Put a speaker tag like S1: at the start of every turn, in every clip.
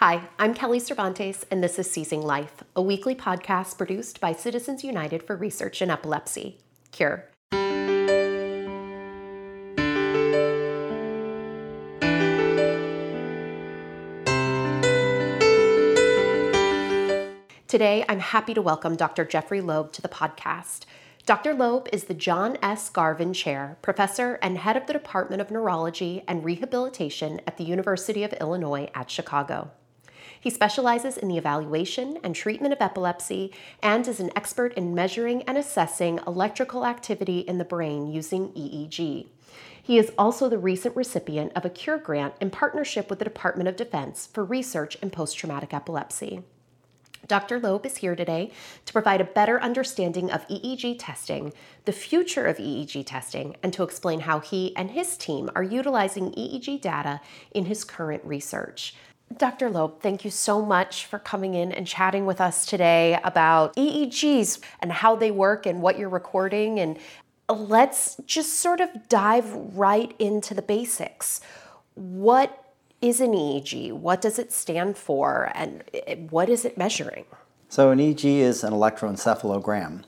S1: Hi, I'm Kelly Cervantes, and this is Seizing Life, a weekly podcast produced by Citizens United for Research in Epilepsy. Cure. Today, I'm happy to welcome Dr. Jeffrey Loeb to the podcast. Dr. Loeb is the John S. Garvin Chair, Professor, and Head of the Department of Neurology and Rehabilitation at the University of Illinois at Chicago. He specializes in the evaluation and treatment of epilepsy and is an expert in measuring and assessing electrical activity in the brain using EEG. He is also the recent recipient of a CURE grant in partnership with the Department of Defense for research in post traumatic epilepsy. Dr. Loeb is here today to provide a better understanding of EEG testing, the future of EEG testing, and to explain how he and his team are utilizing EEG data in his current research. Dr. Loeb, thank you so much for coming in and chatting with us today about EEGs and how they work and what you're recording. And let's just sort of dive right into the basics. What is an EEG? What does it stand for? And what is it measuring?
S2: So, an EEG is an electroencephalogram.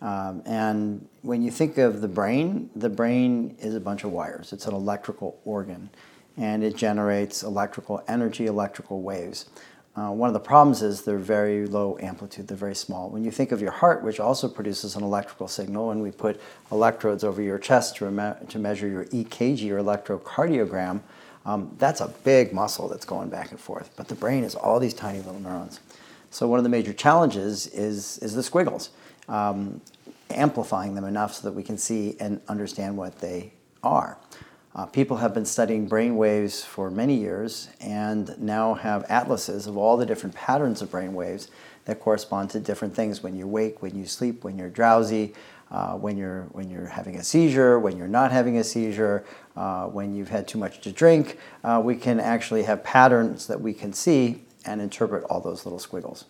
S2: Um, and when you think of the brain, the brain is a bunch of wires, it's an electrical organ and it generates electrical energy, electrical waves. Uh, one of the problems is they're very low amplitude, they're very small. When you think of your heart, which also produces an electrical signal, and we put electrodes over your chest to, me- to measure your EKG or electrocardiogram, um, that's a big muscle that's going back and forth. But the brain is all these tiny little neurons. So one of the major challenges is, is the squiggles, um, amplifying them enough so that we can see and understand what they are. Uh, people have been studying brain waves for many years and now have atlases of all the different patterns of brain waves that correspond to different things when you wake, when you sleep, when you're drowsy, uh, when, you're, when you're having a seizure, when you're not having a seizure, uh, when you've had too much to drink. Uh, we can actually have patterns that we can see and interpret all those little squiggles.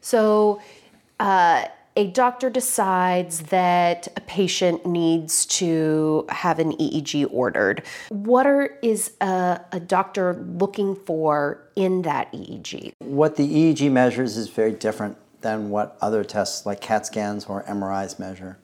S1: So, uh, a doctor decides that a patient needs to have an EEG ordered, what are, is a, a, doctor looking for in that EEG?
S2: What the EEG measures is very different than what other tests like CAT scans or MRIs measure.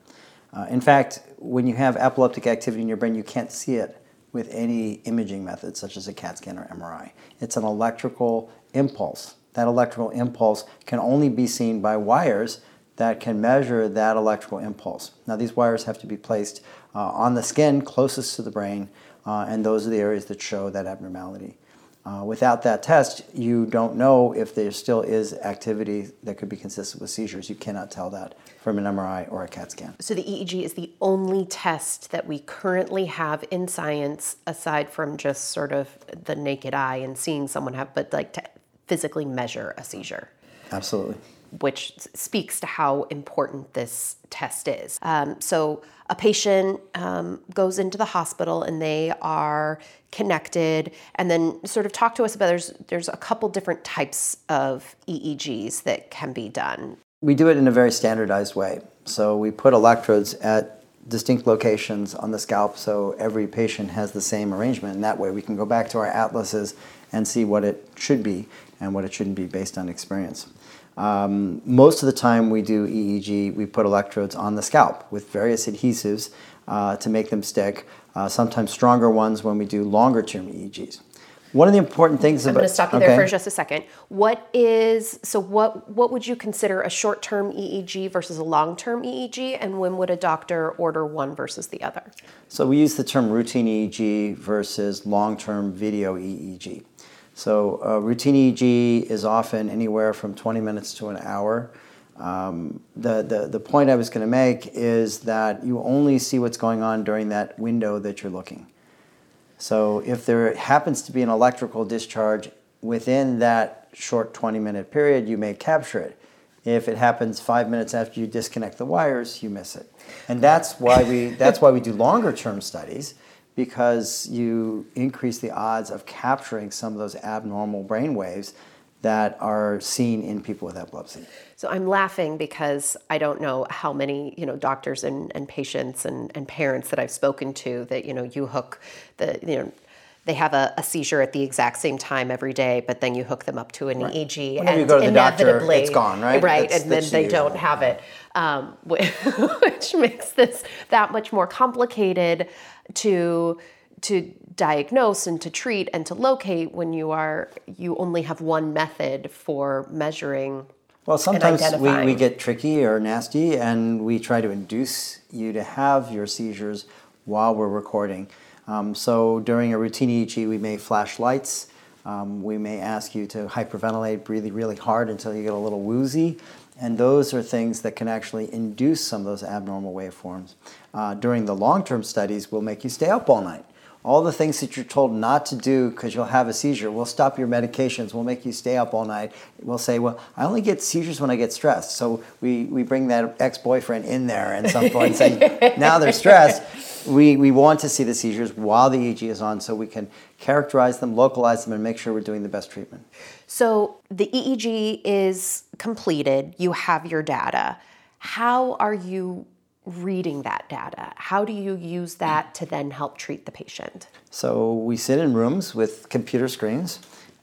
S2: Uh, in fact, when you have epileptic activity in your brain, you can't see it with any imaging method, such as a CAT scan or MRI. It's an electrical impulse. That electrical impulse can only be seen by wires that can measure that electrical impulse. Now, these wires have to be placed uh, on the skin closest to the brain, uh, and those are the areas that show that abnormality. Uh, without that test, you don't know if there still is activity that could be consistent with seizures. You cannot tell that from an MRI or a CAT scan.
S1: So, the EEG is the only test that we currently have in science, aside from just sort of the naked eye and seeing someone have, but like to physically measure a seizure.
S2: Absolutely
S1: which speaks to how important this test is. Um, so, a patient um, goes into the hospital and they are connected, and then sort of talk to us about there's there's a couple different types of EEGs that can be done.
S2: We do it in a very standardized way. So we put electrodes at distinct locations on the scalp so every patient has the same arrangement. And that way we can go back to our atlases and see what it should be and what it shouldn't be based on experience. Um, most of the time we do EEG, we put electrodes on the scalp with various adhesives uh, to make them stick, uh, sometimes stronger ones when we do longer term EEGs. One of the important things
S1: I'm
S2: about
S1: I'm going to stop you okay. there for just a second. What is so what what would you consider a short-term EEG versus a long-term EEG and when would a doctor order one versus the other?
S2: So we use the term routine EEG versus long-term video EEG. So uh, routine EEG is often anywhere from 20 minutes to an hour. Um, the, the, the point I was going to make is that you only see what's going on during that window that you're looking. So if there happens to be an electrical discharge within that short 20 minute period, you may capture it. If it happens five minutes after you disconnect the wires, you miss it. And that's why we, that's why we do longer term studies because you increase the odds of capturing some of those abnormal brain waves that are seen in people with epilepsy.
S1: So I'm laughing because I don't know how many, you know, doctors and, and patients and, and parents that I've spoken to that, you know, you hook the, you know, they have a, a, seizure at the exact same time every day, but then you hook them up to an right. EEG,
S2: Whenever and you go to the doctor, it's gone, right?
S1: Right, that's, and that's then they don't have it, um, which makes this that much more complicated to to diagnose and to treat and to locate when you are you only have one method for measuring
S2: well sometimes we, we get tricky or nasty and we try to induce you to have your seizures while we're recording. Um, so during a routine EEG we may flash lights. Um, we may ask you to hyperventilate really really hard until you get a little woozy and those are things that can actually induce some of those abnormal waveforms. Uh, during the long term studies, we'll make you stay up all night all the things that you're told not to do because you'll have a seizure. We'll stop your medications. We'll make you stay up all night. We'll say, well, I only get seizures when I get stressed. So we, we bring that ex boyfriend in there at some point and say, now they're stressed. We, we want to see the seizures while the EEG is on so we can characterize them, localize them, and make sure we're doing the best treatment.
S1: So the EEG is completed, you have your data. How are you reading that data? How do you use that to then help treat the patient?
S2: So we sit in rooms with computer screens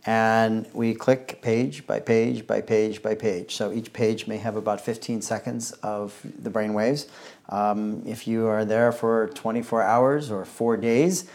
S2: and we click page by page by page by page. So each page may have about 15 seconds of the brain waves. Um, if you are there for 24 hours or four days,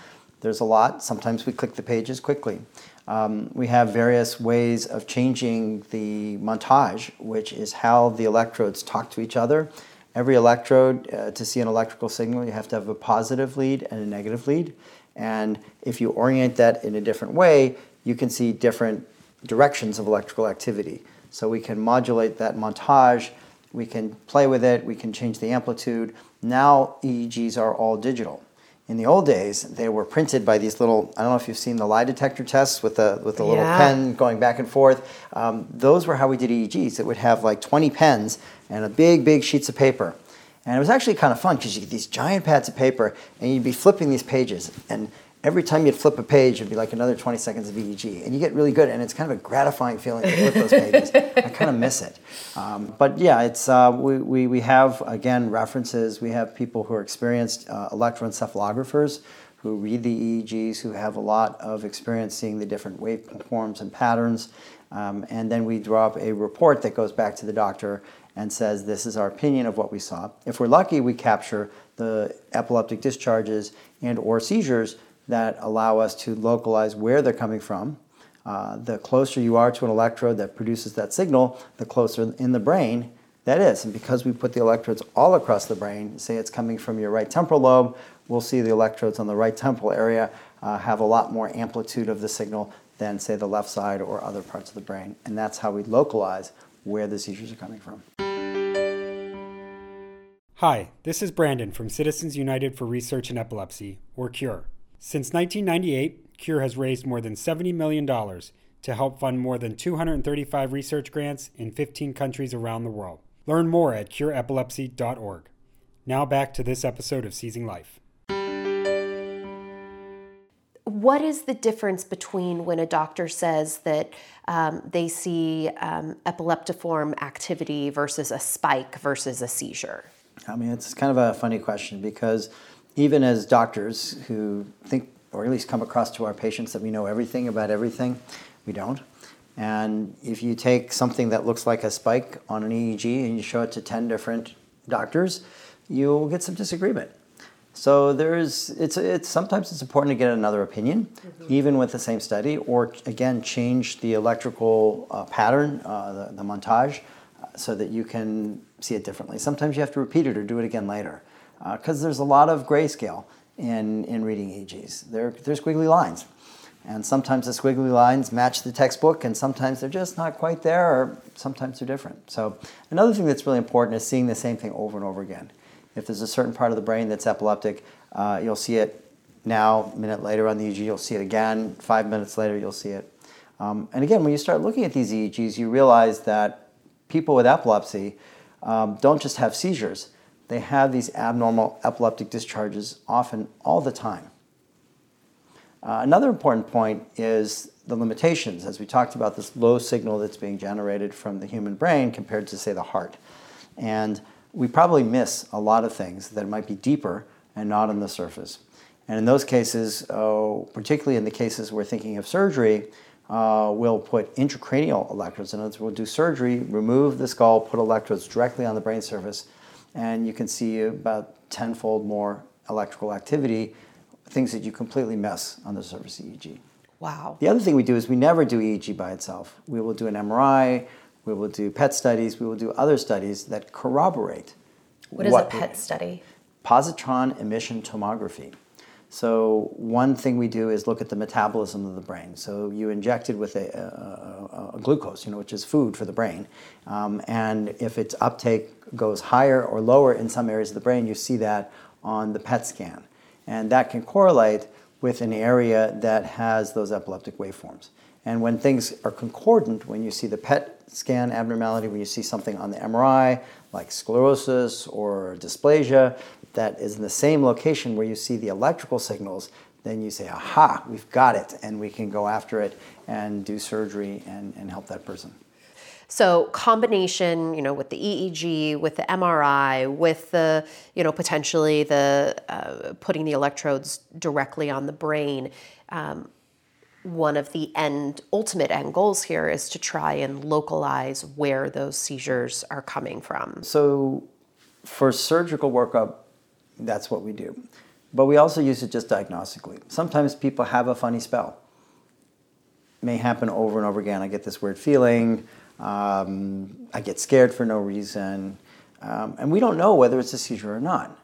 S2: there's a lot. Sometimes we click the pages quickly. Um, we have various ways of changing the montage, which is how the electrodes talk to each other Every electrode, uh, to see an electrical signal, you have to have a positive lead and a negative lead. And if you orient that in a different way, you can see different directions of electrical activity. So we can modulate that montage, we can play with it, we can change the amplitude. Now EEGs are all digital. In the old days, they were printed by these little, I don't know if you've seen the lie detector tests with the, with the little yeah. pen going back and forth. Um, those were how we did EEGs. It would have like 20 pens and a big, big sheets of paper. And it was actually kind of fun because you get these giant pads of paper and you'd be flipping these pages. And every time you'd flip a page, it'd be like another 20 seconds of EEG. And you get really good, and it's kind of a gratifying feeling to flip those pages. I kind of miss it. Um, but yeah, it's, uh, we, we, we have, again, references. We have people who are experienced uh, electroencephalographers who read the EEGs, who have a lot of experience seeing the different waveforms and patterns. Um, and then we draw up a report that goes back to the doctor and says this is our opinion of what we saw. If we're lucky, we capture the epileptic discharges and or seizures that allow us to localize where they're coming from. Uh, the closer you are to an electrode that produces that signal, the closer in the brain that is. And because we put the electrodes all across the brain, say it's coming from your right temporal lobe, we'll see the electrodes on the right temporal area uh, have a lot more amplitude of the signal than, say, the left side or other parts of the brain. And that's how we localize where the seizures are coming from.
S3: Hi, this is Brandon from Citizens United for Research in Epilepsy, or CURE. Since 1998, CURE has raised more than $70 million to help fund more than 235 research grants in 15 countries around the world. Learn more at cureepilepsy.org. Now back to this episode of Seizing Life.
S1: What is the difference between when a doctor says that um, they see um, epileptiform activity versus a spike versus a seizure?
S2: I mean, it's kind of a funny question because even as doctors who think, or at least come across to our patients, that we know everything about everything, we don't. And if you take something that looks like a spike on an EEG and you show it to 10 different doctors, you'll get some disagreement. So there's, it's, it's sometimes it's important to get another opinion, mm-hmm. even with the same study, or again change the electrical uh, pattern, uh, the, the montage, uh, so that you can see it differently. Sometimes you have to repeat it or do it again later because uh, there's a lot of grayscale in, in reading EEGs. There, there's squiggly lines. And sometimes the squiggly lines match the textbook, and sometimes they're just not quite there, or sometimes they're different. So, another thing that's really important is seeing the same thing over and over again. If there's a certain part of the brain that's epileptic, uh, you'll see it now, a minute later on the EEG, you'll see it again, five minutes later, you'll see it. Um, and again, when you start looking at these EEGs, you realize that people with epilepsy um, don't just have seizures, they have these abnormal epileptic discharges often all the time. Uh, another important point is the limitations, as we talked about this low signal that's being generated from the human brain compared to, say, the heart. And we probably miss a lot of things that might be deeper and not on the surface. And in those cases, uh, particularly in the cases we're thinking of surgery, uh, we'll put intracranial electrodes. In other words, we'll do surgery, remove the skull, put electrodes directly on the brain surface, and you can see about tenfold more electrical activity, things that you completely miss on the surface EEG.
S1: Wow.
S2: The other thing we do is we never do EEG by itself. We will do an MRI, we will do PET studies, we will do other studies that corroborate.
S1: What is a PET study?
S2: Positron emission tomography. So one thing we do is look at the metabolism of the brain. So you inject it with a, a, a glucose, you know, which is food for the brain, um, and if its uptake goes higher or lower in some areas of the brain, you see that on the PET scan, and that can correlate with an area that has those epileptic waveforms. And when things are concordant, when you see the PET scan abnormality, when you see something on the MRI, like sclerosis or dysplasia, that is in the same location where you see the electrical signals, then you say, aha, we've got it, and we can go after it and do surgery and, and help that person.
S1: So combination, you know, with the EEG, with the MRI, with the, you know, potentially the uh, putting the electrodes directly on the brain. Um, one of the end ultimate end goals here is to try and localize where those seizures are coming from.
S2: So, for surgical workup, that's what we do. But we also use it just diagnostically. Sometimes people have a funny spell. It may happen over and over again. I get this weird feeling. Um, I get scared for no reason. Um, and we don't know whether it's a seizure or not.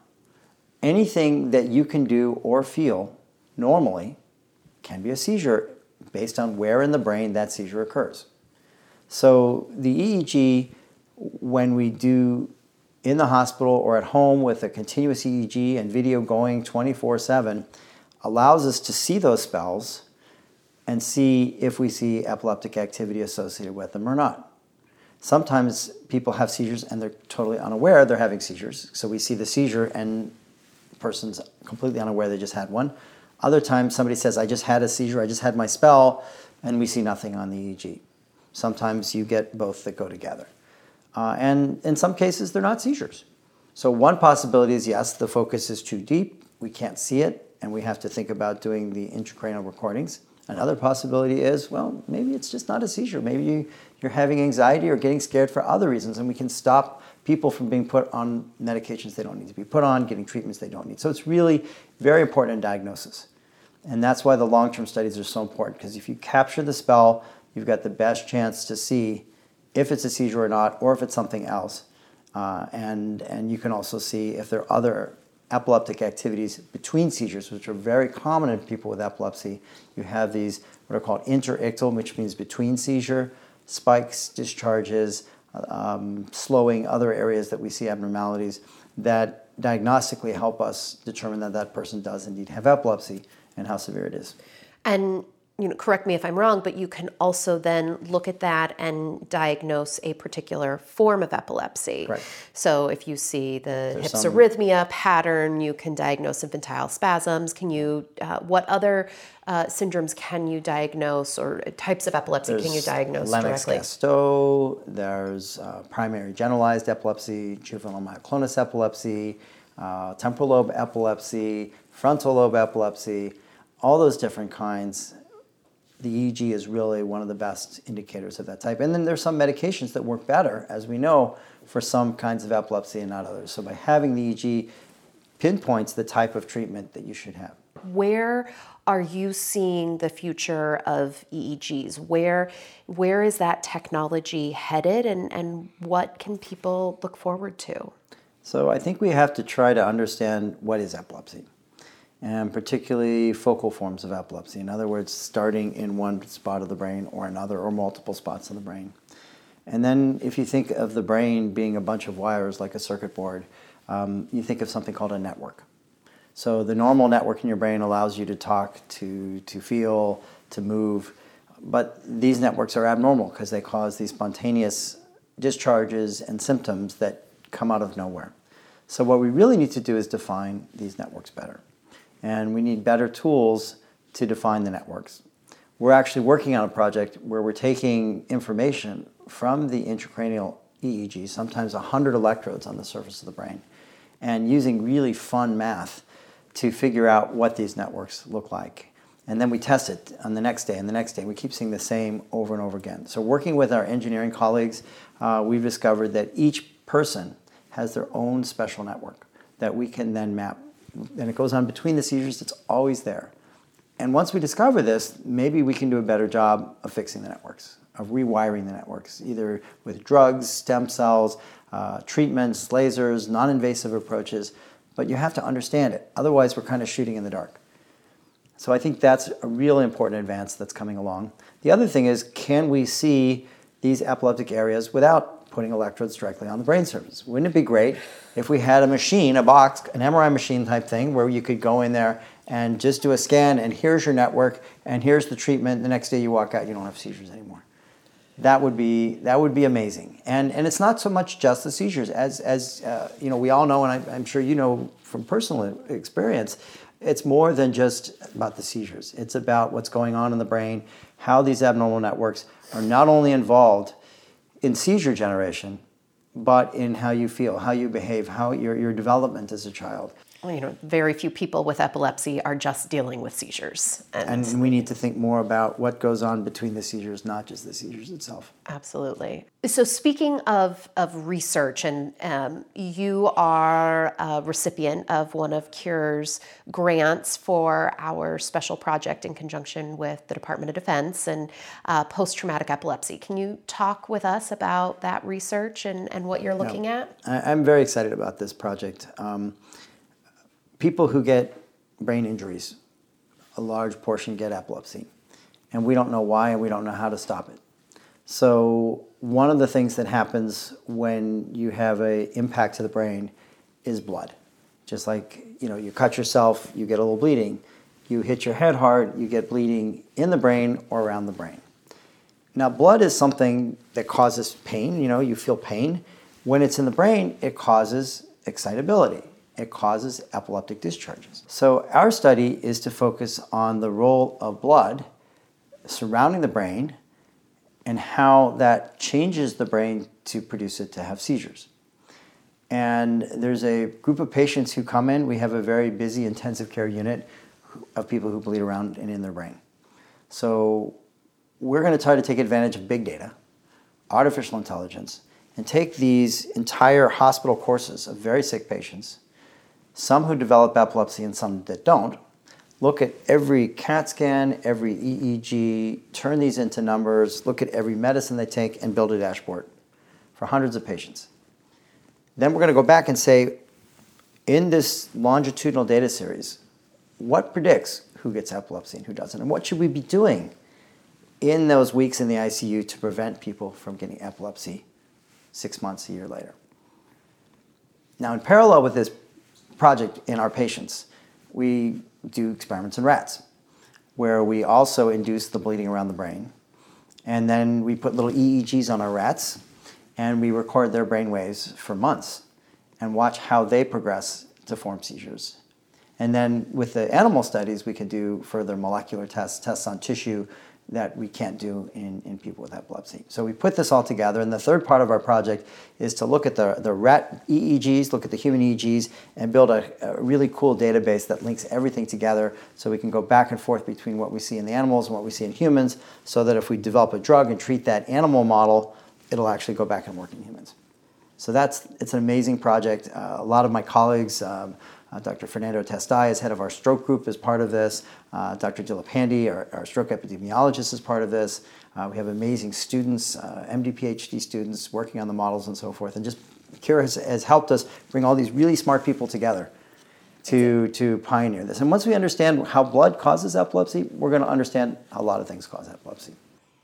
S2: Anything that you can do or feel normally can be a seizure based on where in the brain that seizure occurs. So the EEG, when we do in the hospital or at home with a continuous EEG and video going 24 7 allows us to see those spells and see if we see epileptic activity associated with them or not. Sometimes people have seizures and they're totally unaware they're having seizures. So we see the seizure and the person's completely unaware they just had one. Other times somebody says, I just had a seizure, I just had my spell, and we see nothing on the EEG. Sometimes you get both that go together. Uh, and in some cases, they're not seizures. So, one possibility is yes, the focus is too deep, we can't see it, and we have to think about doing the intracranial recordings. Another possibility is, well, maybe it's just not a seizure. Maybe you, you're having anxiety or getting scared for other reasons, and we can stop people from being put on medications they don't need to be put on, getting treatments they don't need. So it's really very important in diagnosis. And that's why the long term studies are so important, because if you capture the spell, you've got the best chance to see if it's a seizure or not, or if it's something else. Uh, and, and you can also see if there are other epileptic activities between seizures, which are very common in people with epilepsy. You have these what are called interictal, which means between seizure, spikes, discharges, um, slowing other areas that we see abnormalities that diagnostically help us determine that that person does indeed have epilepsy and how severe it is.
S1: And you know, correct me if I'm wrong, but you can also then look at that and diagnose a particular form of epilepsy.
S2: Right.
S1: So if you see the
S2: There's
S1: hypsarrhythmia some... pattern, you can diagnose infantile spasms. Can you, uh, what other uh, syndromes can you diagnose or types of epilepsy
S2: there's
S1: can you diagnose directly?
S2: Lennox-Gastaut, there's uh, primary generalized epilepsy, juvenile myoclonus epilepsy, uh, temporal lobe epilepsy, frontal lobe epilepsy, all those different kinds the EEG is really one of the best indicators of that type. And then there's some medications that work better, as we know, for some kinds of epilepsy and not others. So by having the EEG pinpoints the type of treatment that you should have.
S1: Where are you seeing the future of EEGs? Where where is that technology headed and, and what can people look forward to?
S2: So I think we have to try to understand what is epilepsy and particularly focal forms of epilepsy. In other words, starting in one spot of the brain or another or multiple spots of the brain. And then if you think of the brain being a bunch of wires like a circuit board, um, you think of something called a network. So the normal network in your brain allows you to talk, to, to feel, to move, but these networks are abnormal because they cause these spontaneous discharges and symptoms that come out of nowhere. So what we really need to do is define these networks better and we need better tools to define the networks. We're actually working on a project where we're taking information from the intracranial EEG, sometimes 100 electrodes on the surface of the brain, and using really fun math to figure out what these networks look like. And then we test it on the next day and the next day. We keep seeing the same over and over again. So, working with our engineering colleagues, uh, we've discovered that each person has their own special network that we can then map. And it goes on between the seizures, it's always there. And once we discover this, maybe we can do a better job of fixing the networks, of rewiring the networks, either with drugs, stem cells, uh, treatments, lasers, non invasive approaches. But you have to understand it. Otherwise, we're kind of shooting in the dark. So I think that's a really important advance that's coming along. The other thing is can we see these epileptic areas without putting electrodes directly on the brain surface? Wouldn't it be great if we had a machine, a box, an MRI machine type thing where you could go in there and just do a scan and here's your network and here's the treatment. The next day you walk out, you don't have seizures anymore. That would be that would be amazing. And and it's not so much just the seizures as as uh, you know we all know, and I, I'm sure you know from personal experience it's more than just about the seizures. It's about what's going on in the brain, how these abnormal networks are not only involved in seizure generation, but in how you feel, how you behave, how your, your development as a child
S1: you know, very few people with epilepsy are just dealing with seizures.
S2: And, and, we need to think more about what goes on between the seizures, not just the seizures itself.
S1: Absolutely. So, speaking of, of research, and um, you are a recipient of one of CURE's grants for our special project in conjunction with the Department of Defense and uh, post traumatic epilepsy. Can you talk with us about that research and, and what you're looking at?
S2: I, am very excited about this project. Um, people who get brain injuries, a large portion get epilepsy. And we don't know why and we don't know how to stop it. So one of the things that happens when you have an impact to the brain is blood. Just like, you know, you cut yourself, you get a little bleeding. You hit your head hard, you get bleeding in the brain or around the brain. Now, blood is something that causes pain, you know, you feel pain. When it's in the brain, it causes excitability it causes epileptic discharges. So, our study is to focus on the role of blood surrounding the brain and how that changes the brain to produce it to have seizures. And there's a group of patients who come in. We have a very busy intensive care unit of people who bleed around and in their brain. So, we're going to try to take advantage of big data, artificial intelligence, and take these entire hospital courses of very sick patients some who develop epilepsy and some that don't, look at every CAT scan, every EEG, turn these into numbers, look at every medicine they take, and build a dashboard for hundreds of patients. Then we're going to go back and say, in this longitudinal data series, what predicts who gets epilepsy and who doesn't? And what should we be doing in those weeks in the ICU to prevent people from getting epilepsy six months, a year later? Now, in parallel with this project in our patients. We do experiments in rats where we also induce the bleeding around the brain. And then we put little EEGs on our rats and we record their brain waves for months and watch how they progress to form seizures. And then with the animal studies, we can do further molecular tests, tests on tissue that we can't do in, in people with epilepsy. So we put this all together, and the third part of our project is to look at the, the rat EEGs, look at the human EEGs, and build a, a really cool database that links everything together so we can go back and forth between what we see in the animals and what we see in humans, so that if we develop a drug and treat that animal model, it'll actually go back and work in humans. So that's it's an amazing project. Uh, a lot of my colleagues, um, uh, Dr. Fernando Testai is head of our stroke group as part of this. Uh, Dr. Dilip Pandey, our, our, stroke epidemiologist, is part of this. Uh, we have amazing students, uh, MD, PhD students working on the models and so forth. And just Cure has, has helped us bring all these really smart people together to, to pioneer this. And once we understand how blood causes epilepsy, we're going to understand how a lot of things cause epilepsy.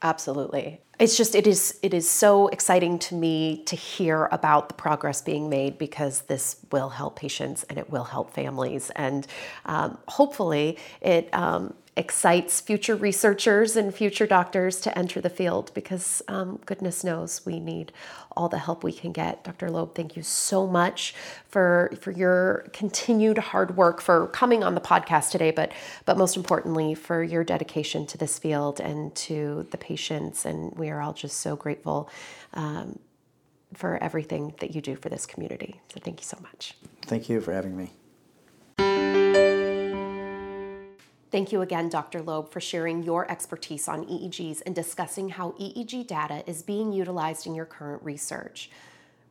S1: Absolutely. It's just it is it is so exciting to me to hear about the progress being made because this will help patients and it will help families and um, hopefully it um, excites future researchers and future doctors to enter the field because um, goodness knows we need all the help we can get. Dr. Loeb, thank you so much for for your continued hard work for coming on the podcast today, but but most importantly for your dedication to this field and to the patients. And we are all just so grateful. Um, for everything that you do for this community. So, thank you so much.
S2: Thank you for having me.
S1: Thank you again, Dr. Loeb, for sharing your expertise on EEGs and discussing how EEG data is being utilized in your current research.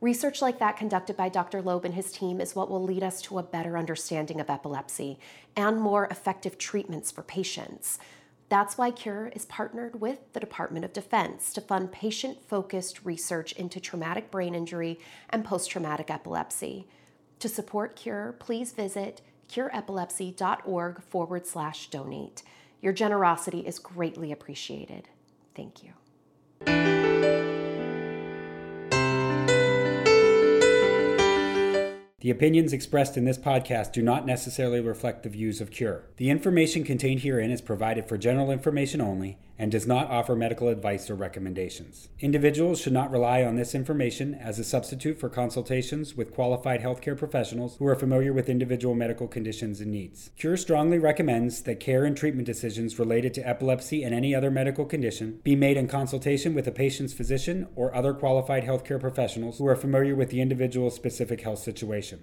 S1: Research like that conducted by Dr. Loeb and his team is what will lead us to a better understanding of epilepsy and more effective treatments for patients. That's why Cure is partnered with the Department of Defense to fund patient focused research into traumatic brain injury and post traumatic epilepsy. To support Cure, please visit cureepilepsy.org forward slash donate. Your generosity is greatly appreciated. Thank you.
S3: The opinions expressed in this podcast do not necessarily reflect the views of Cure. The information contained herein is provided for general information only and does not offer medical advice or recommendations. Individuals should not rely on this information as a substitute for consultations with qualified healthcare professionals who are familiar with individual medical conditions and needs. Cure strongly recommends that care and treatment decisions related to epilepsy and any other medical condition be made in consultation with a patient's physician or other qualified healthcare professionals who are familiar with the individual's specific health situation.